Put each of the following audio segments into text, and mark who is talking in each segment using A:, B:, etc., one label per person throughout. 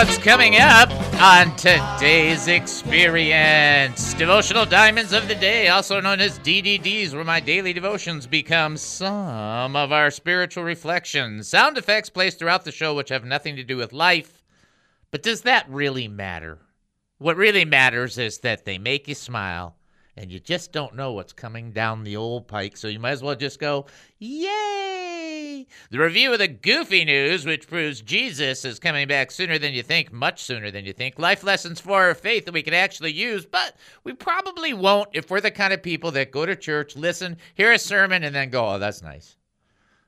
A: What's coming up on today's experience. Devotional Diamonds of the Day, also known as DDDs, where my daily devotions become some of our spiritual reflections. Sound effects placed throughout the show which have nothing to do with life. But does that really matter? What really matters is that they make you smile and you just don't know what's coming down the old pike, so you might as well just go, Yay! The review of the goofy news, which proves Jesus is coming back sooner than you think, much sooner than you think. Life lessons for our faith that we can actually use, but we probably won't if we're the kind of people that go to church, listen, hear a sermon, and then go, Oh, that's nice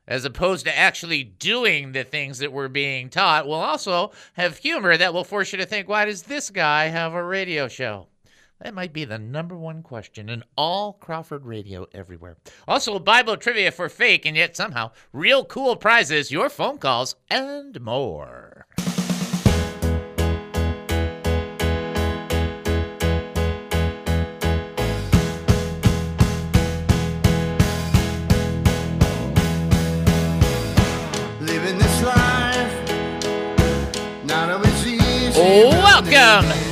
A: as opposed to actually doing the things that we're being taught, We'll also have humor that will force you to think, why does this guy have a radio show? That might be the number one question in all Crawford radio everywhere. Also, Bible trivia for fake and yet somehow real cool prizes, your phone calls, and more.
B: Living this life, not always easy.
A: Welcome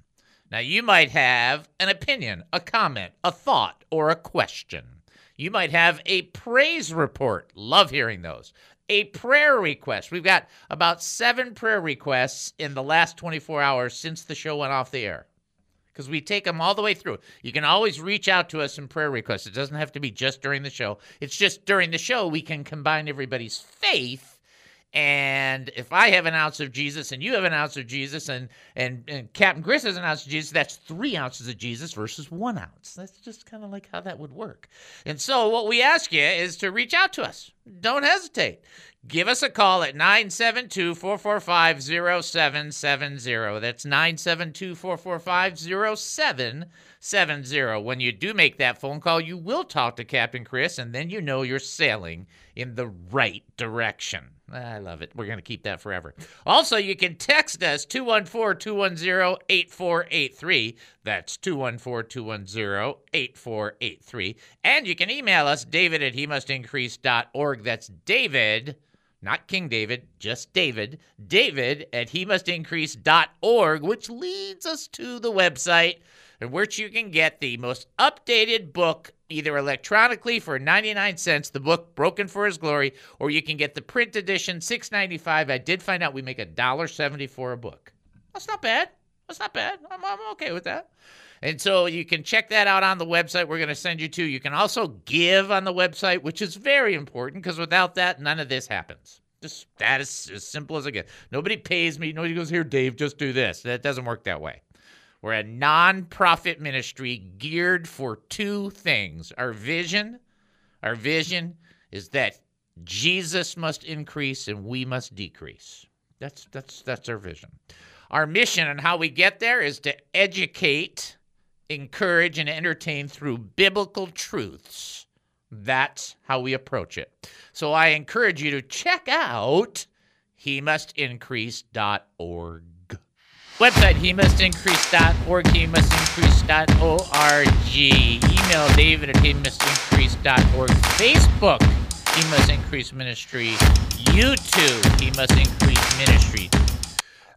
A: Now, you might have an opinion, a comment, a thought, or a question. You might have a praise report. Love hearing those. A prayer request. We've got about seven prayer requests in the last 24 hours since the show went off the air because we take them all the way through. You can always reach out to us in prayer requests. It doesn't have to be just during the show. It's just during the show we can combine everybody's faith. And if I have an ounce of Jesus and you have an ounce of Jesus and and, and Captain Chris has an ounce of Jesus, that's three ounces of Jesus versus one ounce. That's just kind of like how that would work. And so what we ask you is to reach out to us. Don't hesitate. Give us a call at 972 445 0770. That's 972 445 0770. When you do make that phone call, you will talk to Captain Chris, and then you know you're sailing in the right direction. I love it. We're going to keep that forever. Also, you can text us 214 210 8483. That's 214 210 8483. And you can email us, david at he must increase.org. That's David not King David, just David, David at he must increase.org, which leads us to the website in which you can get the most updated book, either electronically for 99 cents, the book Broken for His Glory, or you can get the print edition, 6.95. I did find out we make a dollar a book. That's not bad. That's not bad. I'm, I'm okay with that. And so you can check that out on the website we're going to send you to. You can also give on the website, which is very important because without that, none of this happens. Just that is as simple as it gets. Nobody pays me. Nobody goes, Here, Dave, just do this. That doesn't work that way. We're a non-profit ministry geared for two things. Our vision, our vision is that Jesus must increase and we must decrease. That's that's that's our vision. Our mission and how we get there is to educate encourage, and entertain through biblical truths. That's how we approach it. So I encourage you to check out he must increase.org. Website he must increase.org, he must increase.org. Email David at he must increase.org. Facebook, he must increase ministry. YouTube, he must increase ministry.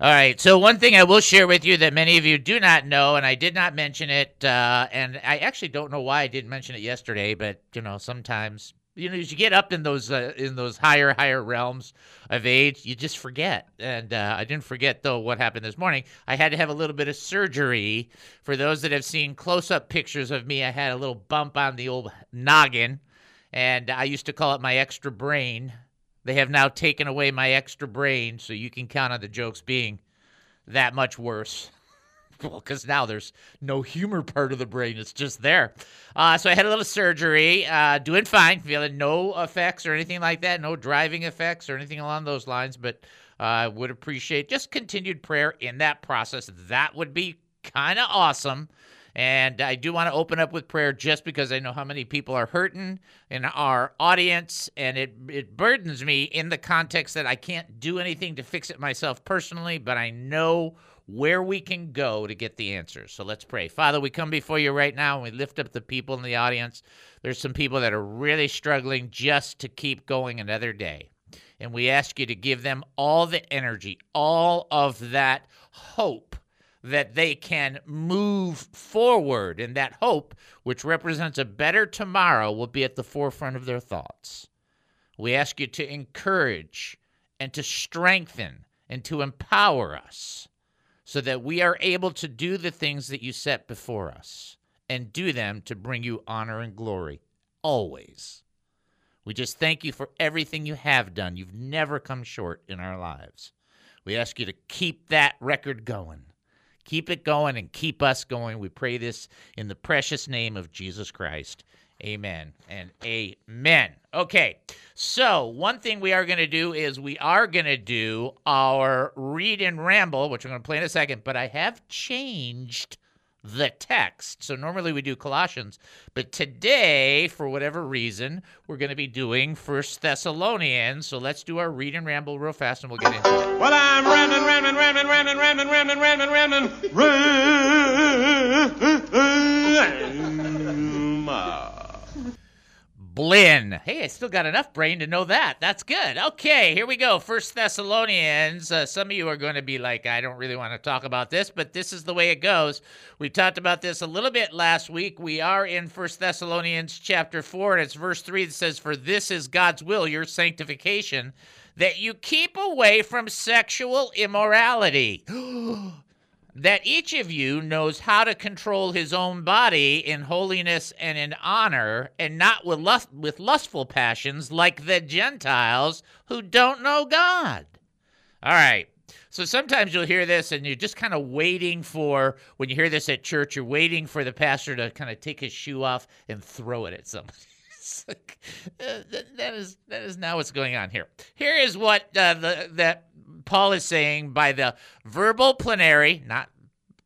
A: All right. So one thing I will share with you that many of you do not know, and I did not mention it, uh, and I actually don't know why I didn't mention it yesterday, but you know, sometimes You know, as you get up in those uh, in those higher higher realms of age, you just forget. And uh, I didn't forget though what happened this morning. I had to have a little bit of surgery. For those that have seen close up pictures of me, I had a little bump on the old noggin, and I used to call it my extra brain. They have now taken away my extra brain, so you can count on the jokes being that much worse. Well, because now there's no humor part of the brain; it's just there. Uh, so I had a little surgery, uh, doing fine, feeling no effects or anything like that, no driving effects or anything along those lines. But uh, I would appreciate just continued prayer in that process. That would be kind of awesome. And I do want to open up with prayer just because I know how many people are hurting in our audience, and it it burdens me in the context that I can't do anything to fix it myself personally, but I know where we can go to get the answers. So let's pray. Father, we come before you right now and we lift up the people in the audience. There's some people that are really struggling just to keep going another day. And we ask you to give them all the energy, all of that hope that they can move forward. And that hope, which represents a better tomorrow, will be at the forefront of their thoughts. We ask you to encourage and to strengthen and to empower us so that we are able to do the things that you set before us and do them to bring you honor and glory always. We just thank you for everything you have done. You've never come short in our lives. We ask you to keep that record going. Keep it going and keep us going. We pray this in the precious name of Jesus Christ. Amen and amen. Okay, so one thing we are going to do is we are going to do our read and ramble, which I'm going to play in a second, but I have changed the text. So normally we do Colossians, but today, for whatever reason, we're going to be doing First Thessalonians. So let's do our read and ramble real fast and we'll get into it.
C: Well, I'm ramming, ramming, ramming, ramming, ramming, ramming, ramming, ramming, ramming.
A: Blinn. Hey, I still got enough brain to know that. That's good. Okay, here we go. First Thessalonians. Uh, some of you are going to be like, I don't really want to talk about this, but this is the way it goes. We talked about this a little bit last week. We are in First Thessalonians chapter 4, and it's verse 3 that says, For this is God's will, your sanctification, that you keep away from sexual immorality. that each of you knows how to control his own body in holiness and in honor, and not with lust, with lustful passions like the Gentiles who don't know God. All right. So sometimes you'll hear this and you're just kind of waiting for, when you hear this at church, you're waiting for the pastor to kind of take his shoe off and throw it at somebody. Like, uh, that, that is that is now what's going on here. Here is what uh, the that Paul is saying by the verbal plenary, not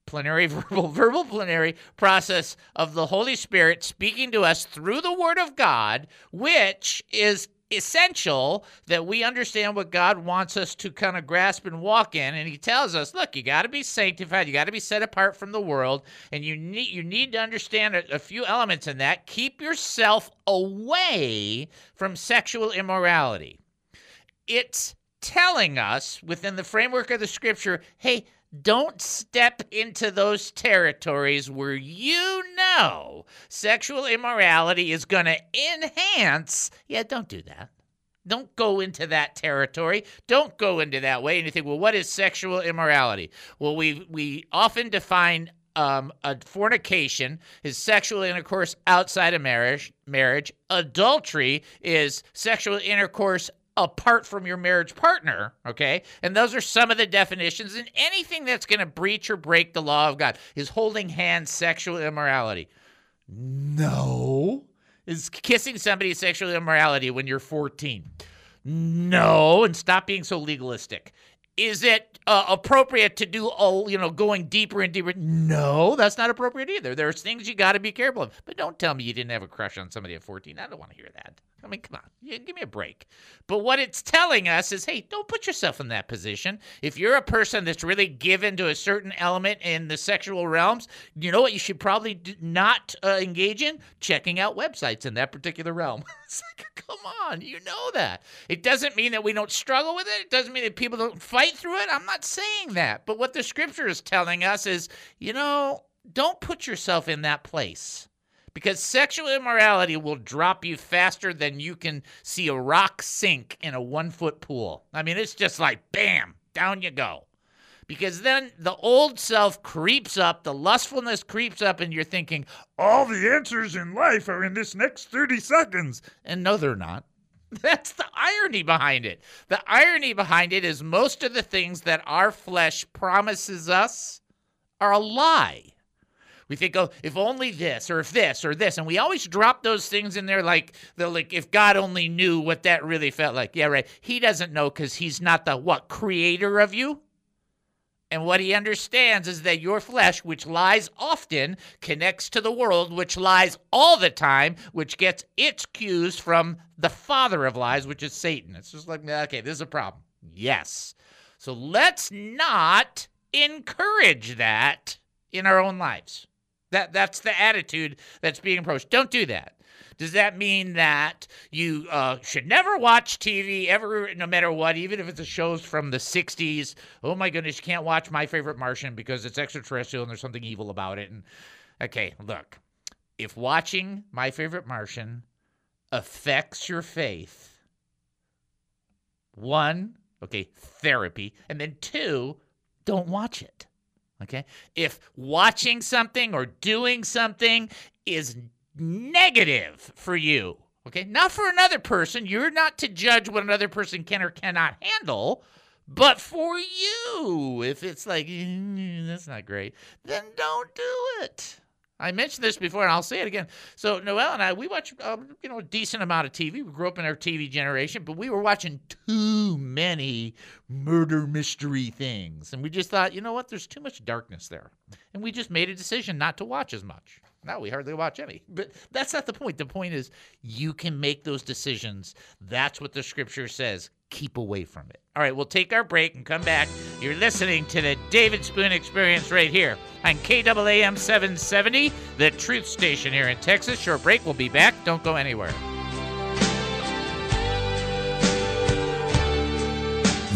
A: plenary verbal verbal plenary process of the Holy Spirit speaking to us through the Word of God, which is essential that we understand what God wants us to kind of grasp and walk in. And he tells us look you got to be sanctified. You got to be set apart from the world. And you need you need to understand a, a few elements in that. Keep yourself away from sexual immorality. It's telling us within the framework of the scripture hey don't step into those territories where you know sexual immorality is going to enhance. Yeah, don't do that. Don't go into that territory. Don't go into that way. And you think, well, what is sexual immorality? Well, we we often define um, a fornication is sexual intercourse outside of marriage. Marriage. Adultery is sexual intercourse apart from your marriage partner, okay? And those are some of the definitions. And anything that's going to breach or break the law of God is holding hands, sexual immorality. No. Is kissing somebody sexual immorality when you're 14? No. And stop being so legalistic. Is it uh, appropriate to do, oh, you know, going deeper and deeper? No, that's not appropriate either. There's things you got to be careful of. But don't tell me you didn't have a crush on somebody at 14. I don't want to hear that. I mean, come on, yeah, give me a break. But what it's telling us is hey, don't put yourself in that position. If you're a person that's really given to a certain element in the sexual realms, you know what you should probably not uh, engage in? Checking out websites in that particular realm. it's like, come on, you know that. It doesn't mean that we don't struggle with it. It doesn't mean that people don't fight through it. I'm not saying that. But what the scripture is telling us is, you know, don't put yourself in that place Because sexual immorality will drop you faster than you can see a rock sink in a one foot pool. I mean, it's just like bam, down you go. Because then the old self creeps up, the lustfulness creeps up, and you're thinking, all the answers in life are in this next 30 seconds. And no, they're not. That's the irony behind it. The irony behind it is most of the things that our flesh promises us are a lie. We think, oh, if only this, or if this, or this, and we always drop those things in there like they're like, if God only knew what that really felt like. Yeah, right. He doesn't know because he's not the what creator of you. And what he understands is that your flesh, which lies often, connects to the world, which lies all the time, which gets its cues from the father of lies, which is Satan. It's just like, okay, this is a problem. Yes. So let's not encourage that in our own lives. That that's the attitude that's being approached. Don't do that. Does that mean that you uh, should never watch TV ever, no matter what, even if it's a shows from the 60s? Oh my goodness, you can't watch My Favorite Martian because it's extraterrestrial and there's something evil about it. And okay, look, if watching My Favorite Martian affects your faith, one, okay, therapy, and then two, don't watch it. Okay? If watching something or doing something is negative for you, okay, not for another person, you're not to judge what another person can or cannot handle, but for you, if it's like, "Mm, that's not great, then don't do it. I mentioned this before, and I'll say it again. So Noel and I, we watch, um, you know, a decent amount of TV. We grew up in our TV generation, but we were watching too many murder mystery things, and we just thought, you know what? There's too much darkness there, and we just made a decision not to watch as much. Now we hardly watch any. But that's not the point. The point is you can make those decisions. That's what the scripture says. Keep away from it. All right, we'll take our break and come back. You're listening to the David Spoon Experience right here on KAAM 770, the truth station here in Texas. Short break. We'll be back. Don't go anywhere.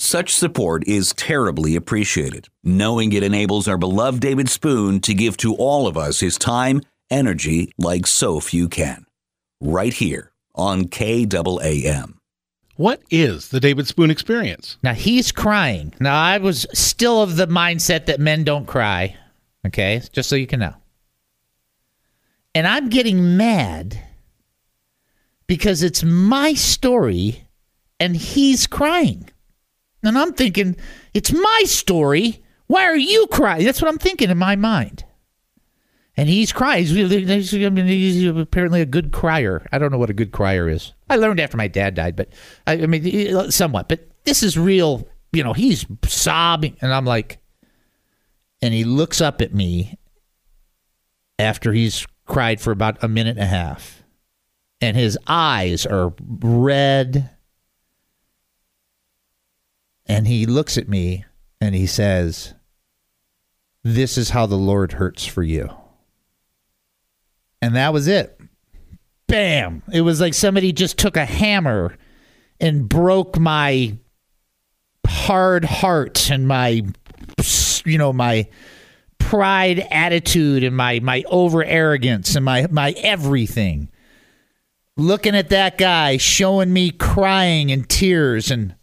D: Such support is terribly appreciated, knowing it enables our beloved David Spoon to give to all of us his time, energy like so few can. Right here on KAAM.
E: What is the David Spoon experience?
A: Now he's crying. Now I was still of the mindset that men don't cry. Okay, just so you can know. And I'm getting mad because it's my story and he's crying. And I'm thinking, it's my story. Why are you crying? That's what I'm thinking in my mind. And he's crying. He's, apparently a good crier. I don't know what a good crier is. I learned after my dad died, but I, I mean, uh, somewhat. But this is real. You know, he's sobbing, and I'm like, and he looks up at me after he's cried for about a minute and a half, and his eyes are red. And he looks at me and he says, This is how the Lord hurts for you. And that was it. Bam. It was like somebody just took a hammer and broke my hard heart and my, you know, my pride attitude and my my over arrogance and my my everything. Looking at that guy showing me crying and tears and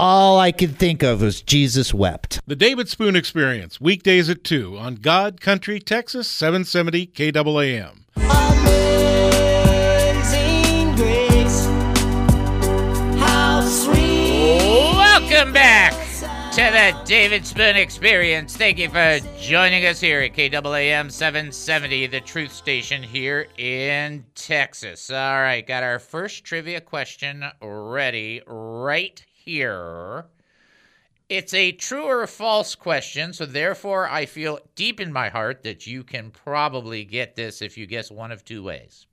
A: all I could think of was Jesus wept.
E: The David Spoon Experience, weekdays at 2 on God Country, Texas, 770 KAAM.
B: Amazing grace, how sweet.
A: Welcome back to the David Spoon Experience. Thank you for joining us here at KAAM 770, the truth station here in Texas. All right, got our first trivia question ready right here. It's a true or false question, so therefore I feel deep in my heart that you can probably get this if you guess one of two ways.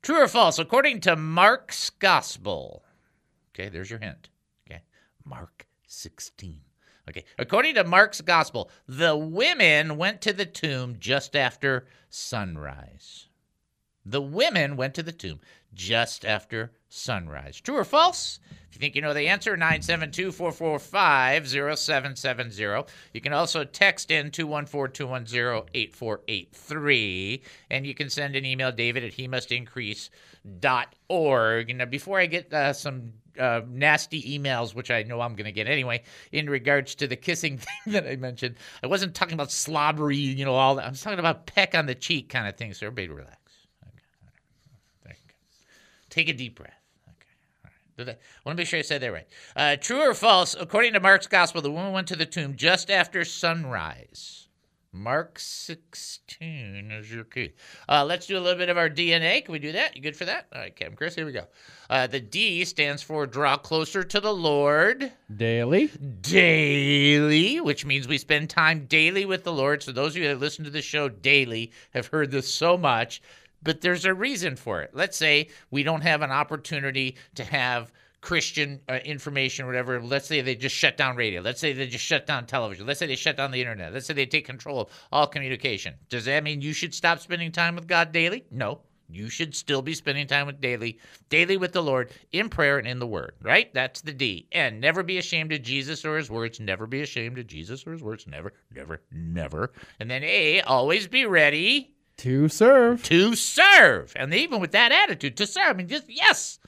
A: True or false, according to Mark's Gospel. Okay, there's your hint. Okay, Mark 16. Okay, according to Mark's Gospel, the women went to the tomb just after sunrise. The women went to the tomb just after sunrise. True or false? If you think you know the answer, 972 445 0770. You can also text in 214 210 8483. And you can send an email, david at he must increase.org. Now, before I get uh, some uh, nasty emails, which I know I'm going to get anyway, in regards to the kissing thing that I mentioned, I wasn't talking about slobbery, you know, all that. I was talking about peck on the cheek kind of thing. So everybody relax. There you go. Take a deep breath. Okay. All right. I, want to make sure I said that right. Uh, true or false? According to Mark's gospel, the woman went to the tomb just after sunrise. Mark 16 is your key. Uh, let's do a little bit of our DNA. Can we do that? You good for that? All right, Captain Chris, here we go. Uh, the D stands for draw closer to the Lord
F: Daily.
A: daily, which means we spend time daily with the Lord. So those of you that listen to the show daily have heard this so much, but there's a reason for it. Let's say we don't have an opportunity to have Christian uh, information or whatever. Let's say they just shut down radio. Let's say they just shut down television. Let's say they shut down the internet. Let's say they take control of all communication. Does that mean you should stop spending time with God daily? No. You should still be spending time with daily, daily with the Lord in prayer and in the Word, right? That's the D. And never be ashamed of Jesus or His words. Never be ashamed of Jesus or His words. Never, never, never. And then A, always be ready
F: To serve.
A: to serve. And even with that attitude, to serve. I mean, just yes,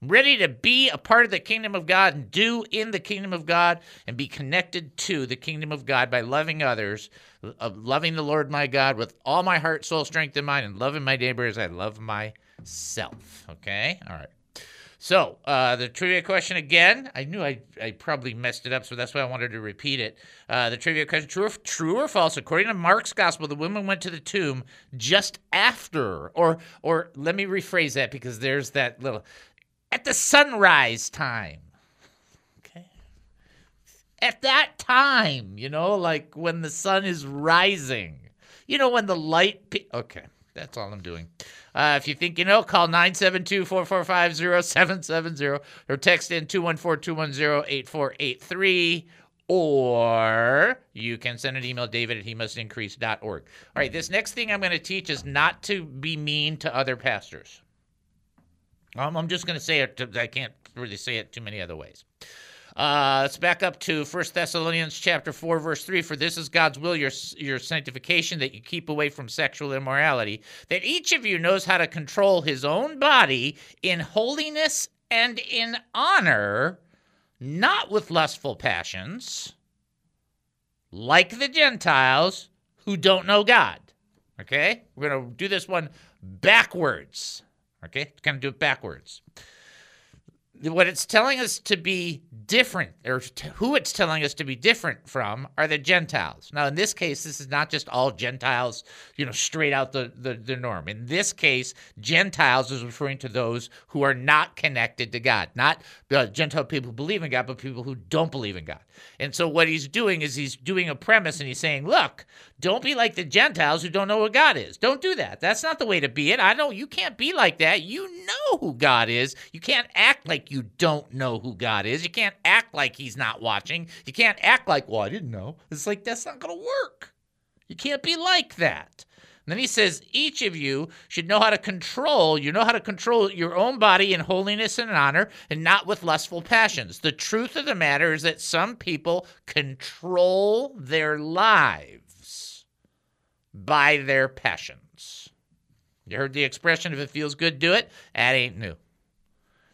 A: I'm ready to be a part of the kingdom of God and do in the kingdom of God and be connected to the kingdom of God by loving others, uh, loving the Lord my God with all my heart, soul, strength, and mind, and loving my neighbor as I love myself. Okay? All right. So, uh, the trivia question again. I knew I, I probably messed it up, so that's why I wanted to repeat it. Uh, the trivia question true or, true or false? According to Mark's gospel, the women went to the tomb just after, or, or let me rephrase that because there's that little, at the sunrise time. Okay. At that time, you know, like when the sun is rising. You know, when the light. Pe- okay. That's all I'm doing. Uh, if you think you know, call 972 445 0770 or text in 214 210 8483. Or you can send an email, david at he. All right, this next thing I'm going to teach is not to be mean to other pastors. Um, I'm just going to say it. I can't really say it too many other ways. Uh, let's back up to 1 Thessalonians chapter 4, verse 3. For this is God's will, your, your sanctification, that you keep away from sexual immorality, that each of you knows how to control his own body in holiness and in honor, not with lustful passions, like the Gentiles who don't know God. Okay? We're going to do this one backwards. Okay? Kind of do it backwards. What it's telling us to be different, or t- who it's telling us to be different from, are the Gentiles. Now, in this case, this is not just all Gentiles, you know, straight out the, the, the norm. In this case, Gentiles is referring to those who are not connected to God, not the Gentile people who believe in God, but people who don't believe in God. And so, what he's doing is he's doing a premise and he's saying, look, don't be like the Gentiles who don't know what God is. Don't do that. That's not the way to be it. I know you can't be like that. You know who God is. You can't act like you don't know who God is. You can't act like he's not watching. You can't act like, well, I didn't know. It's like, that's not going to work. You can't be like that. Then he says, each of you should know how to control, you know how to control your own body in holiness and honor and not with lustful passions. The truth of the matter is that some people control their lives by their passions. You heard the expression, if it feels good, do it? That ain't new.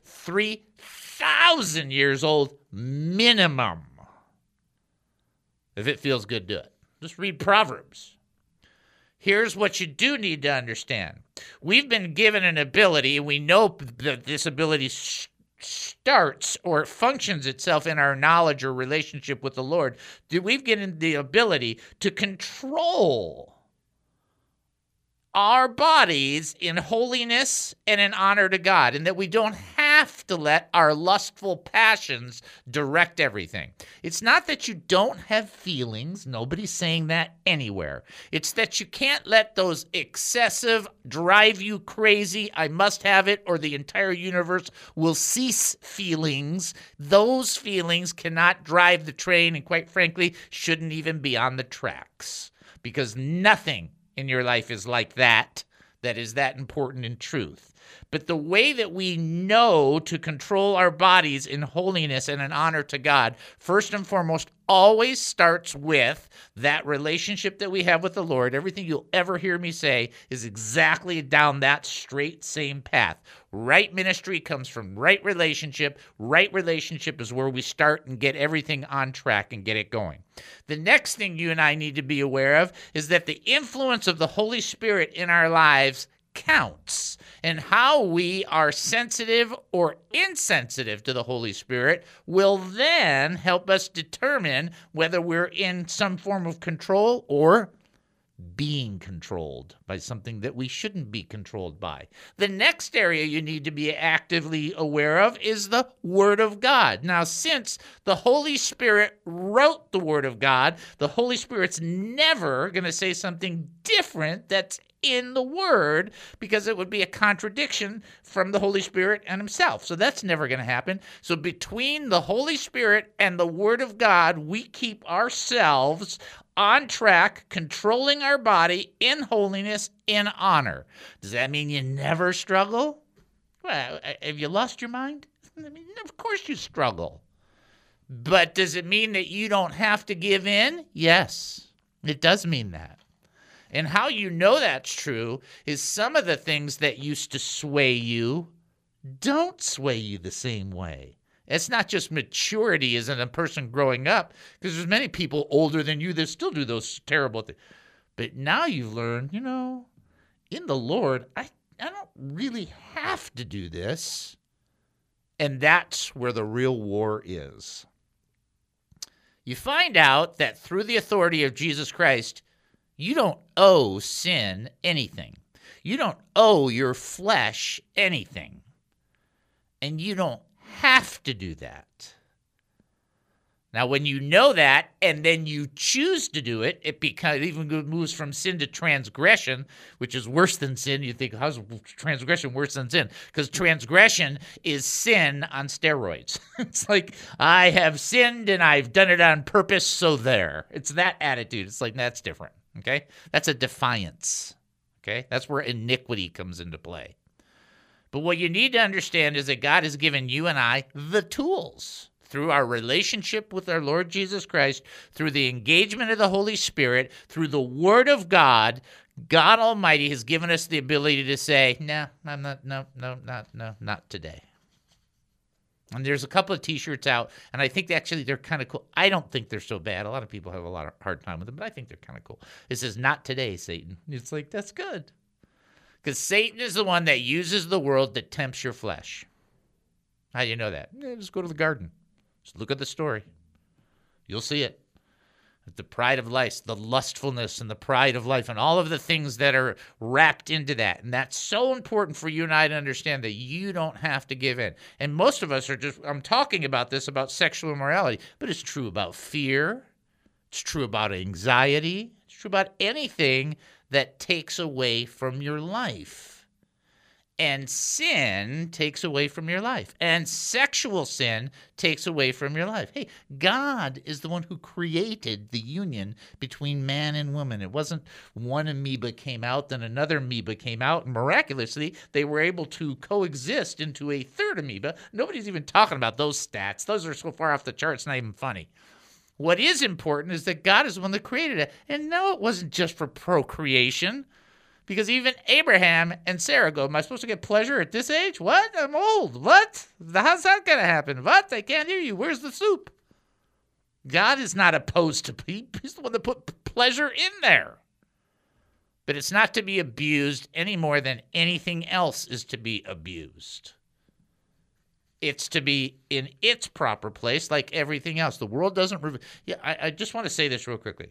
A: 3,000 years old minimum. If it feels good, do it. Just read Proverbs. Here's what you do need to understand. We've been given an ability, and we know that this ability s- starts or functions itself in our knowledge or relationship with the Lord. We've given the ability to control our bodies in holiness and in honor to God, and that we don't have to let our lustful passions direct everything. It's not that you don't have feelings, nobody's saying that anywhere. It's that you can't let those excessive, drive you crazy, I must have it, or the entire universe will cease feelings. Those feelings cannot drive the train, and quite frankly, shouldn't even be on the tracks because nothing in your life is like that, that is that important in truth. But the way that we know to control our bodies in holiness and in honor to God, first and foremost, always starts with that relationship that we have with the Lord. Everything you'll ever hear me say is exactly down that straight same path. Right ministry comes from right relationship. Right relationship is where we start and get everything on track and get it going. The next thing you and I need to be aware of is that the influence of the Holy Spirit in our lives counts. And how we are sensitive or insensitive to the Holy Spirit will then help us determine whether we're in some form of control or being controlled by something that we shouldn't be controlled by. The next area you need to be actively aware of is the Word of God. Now, since the Holy Spirit wrote the Word of God, the Holy Spirit's never going to say something different that's in the Word because it would be a contradiction from the Holy Spirit and Himself. So that's never going to happen. So between the Holy Spirit and the Word of God, we keep ourselves on track, controlling our body in holiness, in honor. Does that mean you never struggle? Well, have you lost your mind? I mean, of course you struggle. But does it mean that you don't have to give in? Yes, it does mean that. And how you know that's true is some of the things that used to sway you don't sway you the same way. It's not just maturity as in a person growing up, because there's many people older than you that still do those terrible things. But now you've learned, you know, in the Lord, I, I don't really have to do this. And that's where the real war is. You find out that through the authority of Jesus Christ, you don't owe sin anything. You don't owe your flesh anything. And you don't have to do that. Now, when you know that and then you choose to do it, it becomes even moves from sin to transgression, which is worse than sin. You think, how's transgression worse than sin? Because transgression is sin on steroids. it's like, I have sinned and I've done it on purpose, so there. It's that attitude. It's like, that's different. Okay? That's a defiance. Okay? That's where iniquity comes into play. But what you need to understand is that God has given you and I the tools through our relationship with our Lord Jesus Christ, through the engagement of the Holy Spirit, through the Word of God. God Almighty has given us the ability to say, "No, I'm not. No, no, not no, not today." And there's a couple of T-shirts out, and I think actually they're kind of cool. I don't think they're so bad. A lot of people have a lot of hard time with them, but I think they're kind of cool. It says, "Not today, Satan." It's like that's good. Because Satan is the one that uses the world that tempts your flesh. How do you know that? Yeah, just go to the garden. Just look at the story. You'll see it. The pride of life, the lustfulness and the pride of life, and all of the things that are wrapped into that. And that's so important for you and I to understand that you don't have to give in. And most of us are just, I'm talking about this about sexual immorality, but it's true about fear, it's true about anxiety, it's true about anything that takes away from your life. And sin takes away from your life. And sexual sin takes away from your life. Hey, God is the one who created the union between man and woman. It wasn't one amoeba came out, then another amoeba came out, and miraculously they were able to coexist into a third amoeba. Nobody's even talking about those stats. Those are so far off the charts, not even funny. What is important is that God is the one that created it. And no, it wasn't just for procreation. Because even Abraham and Sarah go, Am I supposed to get pleasure at this age? What? I'm old. What? How's that going to happen? What? I can't hear you. Where's the soup? God is not opposed to people. He's the one that put pleasure in there. But it's not to be abused any more than anything else is to be abused. It's to be in its proper place, like everything else. The world doesn't. Re- yeah, I, I just want to say this real quickly.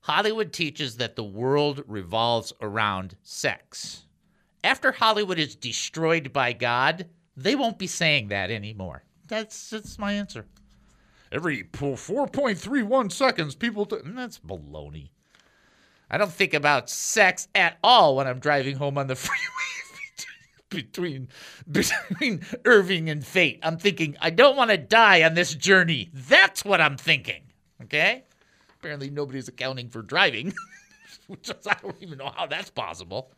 A: Hollywood teaches that the world revolves around sex. After Hollywood is destroyed by God, they won't be saying that anymore. That's that's my answer. Every 4.31 seconds, people. Th- mm, that's baloney. I don't think about sex at all when I'm driving home on the freeway between between Irving and Fate. I'm thinking I don't want to die on this journey. That's what I'm thinking. Okay? Apparently nobody's accounting for driving, which is, I don't even know how that's possible.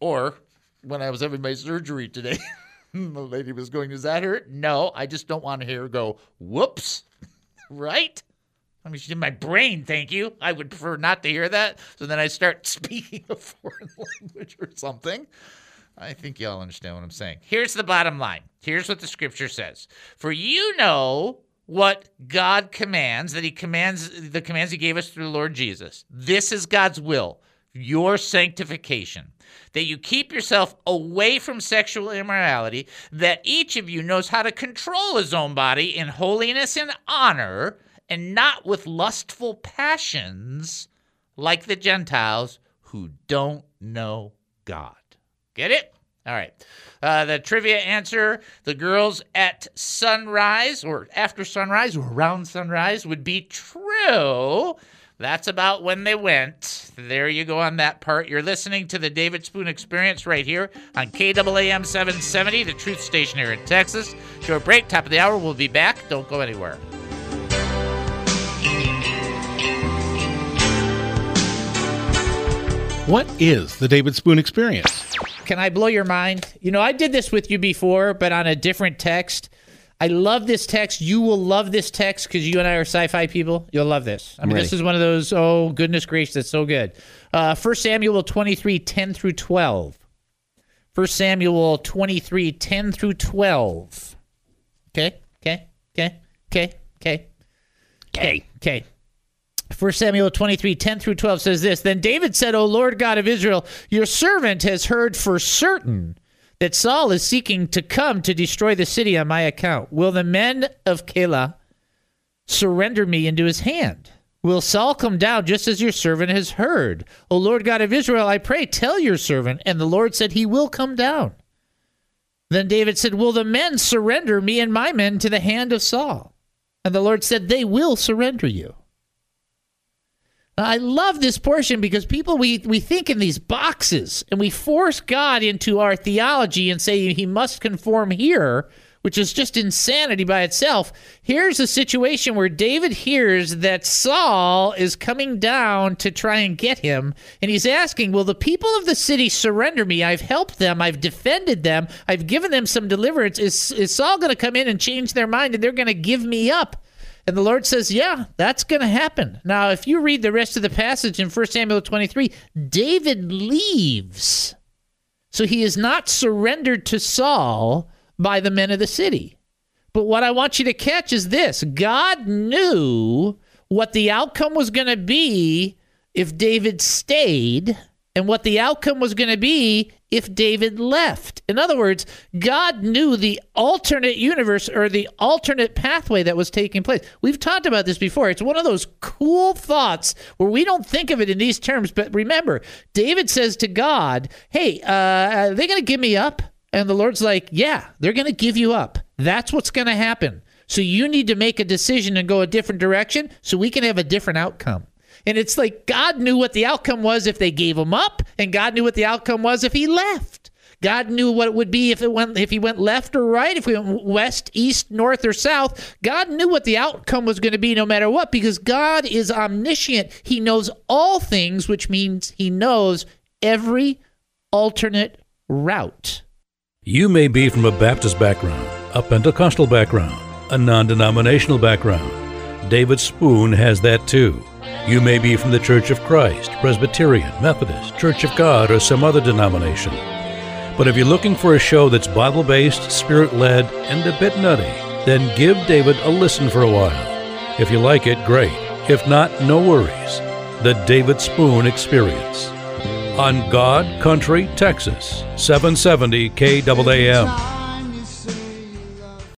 A: Or when I was having my surgery today, the lady was going, "Does that hurt?" No, I just don't want to hear her go, "Whoops," right? I mean, she's in my brain, thank you. I would prefer not to hear that. So then I start speaking a foreign language or something. I think y'all understand what I'm saying. Here's the bottom line. Here's what the scripture says. For you know what God commands, that He commands the commands He gave us through the Lord Jesus. This is God's will, your sanctification. That you keep yourself away from sexual immorality, that each of you knows how to control his own body in holiness and honor, and not with lustful passions like the Gentiles who don't know God. Get it? All right. Uh, the trivia answer the girls at sunrise or after sunrise or around sunrise would be true. That's about when they went. There you go on that part. You're listening to the David Spoon Experience right here on KAAM 770, the truth station here in Texas. Short break, top of the hour. We'll be back. Don't go anywhere.
E: What is the David Spoon Experience?
A: Can I blow your mind? You know, I did this with you before, but on a different text. I love this text. You will love this text because you and I are sci-fi people. You'll love this. I mean, this is one of those. Oh goodness gracious, that's so good. Uh, First Samuel twenty three ten through twelve. First Samuel twenty three ten through twelve. Okay, okay, okay, okay, okay, okay, okay. 1 Samuel 23, 10 through 12 says this Then David said, O Lord God of Israel, your servant has heard for certain that Saul is seeking to come to destroy the city on my account. Will the men of Keilah surrender me into his hand? Will Saul come down just as your servant has heard? O Lord God of Israel, I pray, tell your servant. And the Lord said, He will come down. Then David said, Will the men surrender me and my men to the hand of Saul? And the Lord said, They will surrender you. I love this portion because people we we think in these boxes and we force God into our theology and say he must conform here, which is just insanity by itself. Here's a situation where David hears that Saul is coming down to try and get him, and he's asking, Will the people of the city surrender me? I've helped them, I've defended them, I've given them some deliverance. Is, is Saul going to come in and change their mind and they're going to give me up? And the Lord says, Yeah, that's going to happen. Now, if you read the rest of the passage in 1 Samuel 23, David leaves. So he is not surrendered to Saul by the men of the city. But what I want you to catch is this God knew what the outcome was going to be if David stayed and what the outcome was going to be if David left. In other words, God knew the alternate universe or the alternate pathway that was taking place. We've talked about this before. It's one of those cool thoughts where we don't think of it in these terms. But remember, David says to God, Hey, uh, are they going to give me up? And the Lord's like, Yeah, they're going to give you up. That's what's going to happen. So you need to make a decision and go a different direction so we can have a different outcome. And it's like God knew what the outcome was if they gave him up, and God knew what the outcome was if he left. God knew what it would be if it went if he went left or right, if we went west, east, north, or south. God knew what the outcome was going to be no matter what because God is omniscient. He knows all things, which means he knows every alternate route.
G: You may be from a Baptist background, a Pentecostal background, a non denominational background. David Spoon has that too. You may be from the Church of Christ, Presbyterian, Methodist, Church of God, or some other denomination. But if you're looking for a show that's Bible based, spirit led, and a bit nutty, then give David a listen for a while. If you like it, great. If not, no worries. The David Spoon Experience on God Country, Texas, 770 KAAM.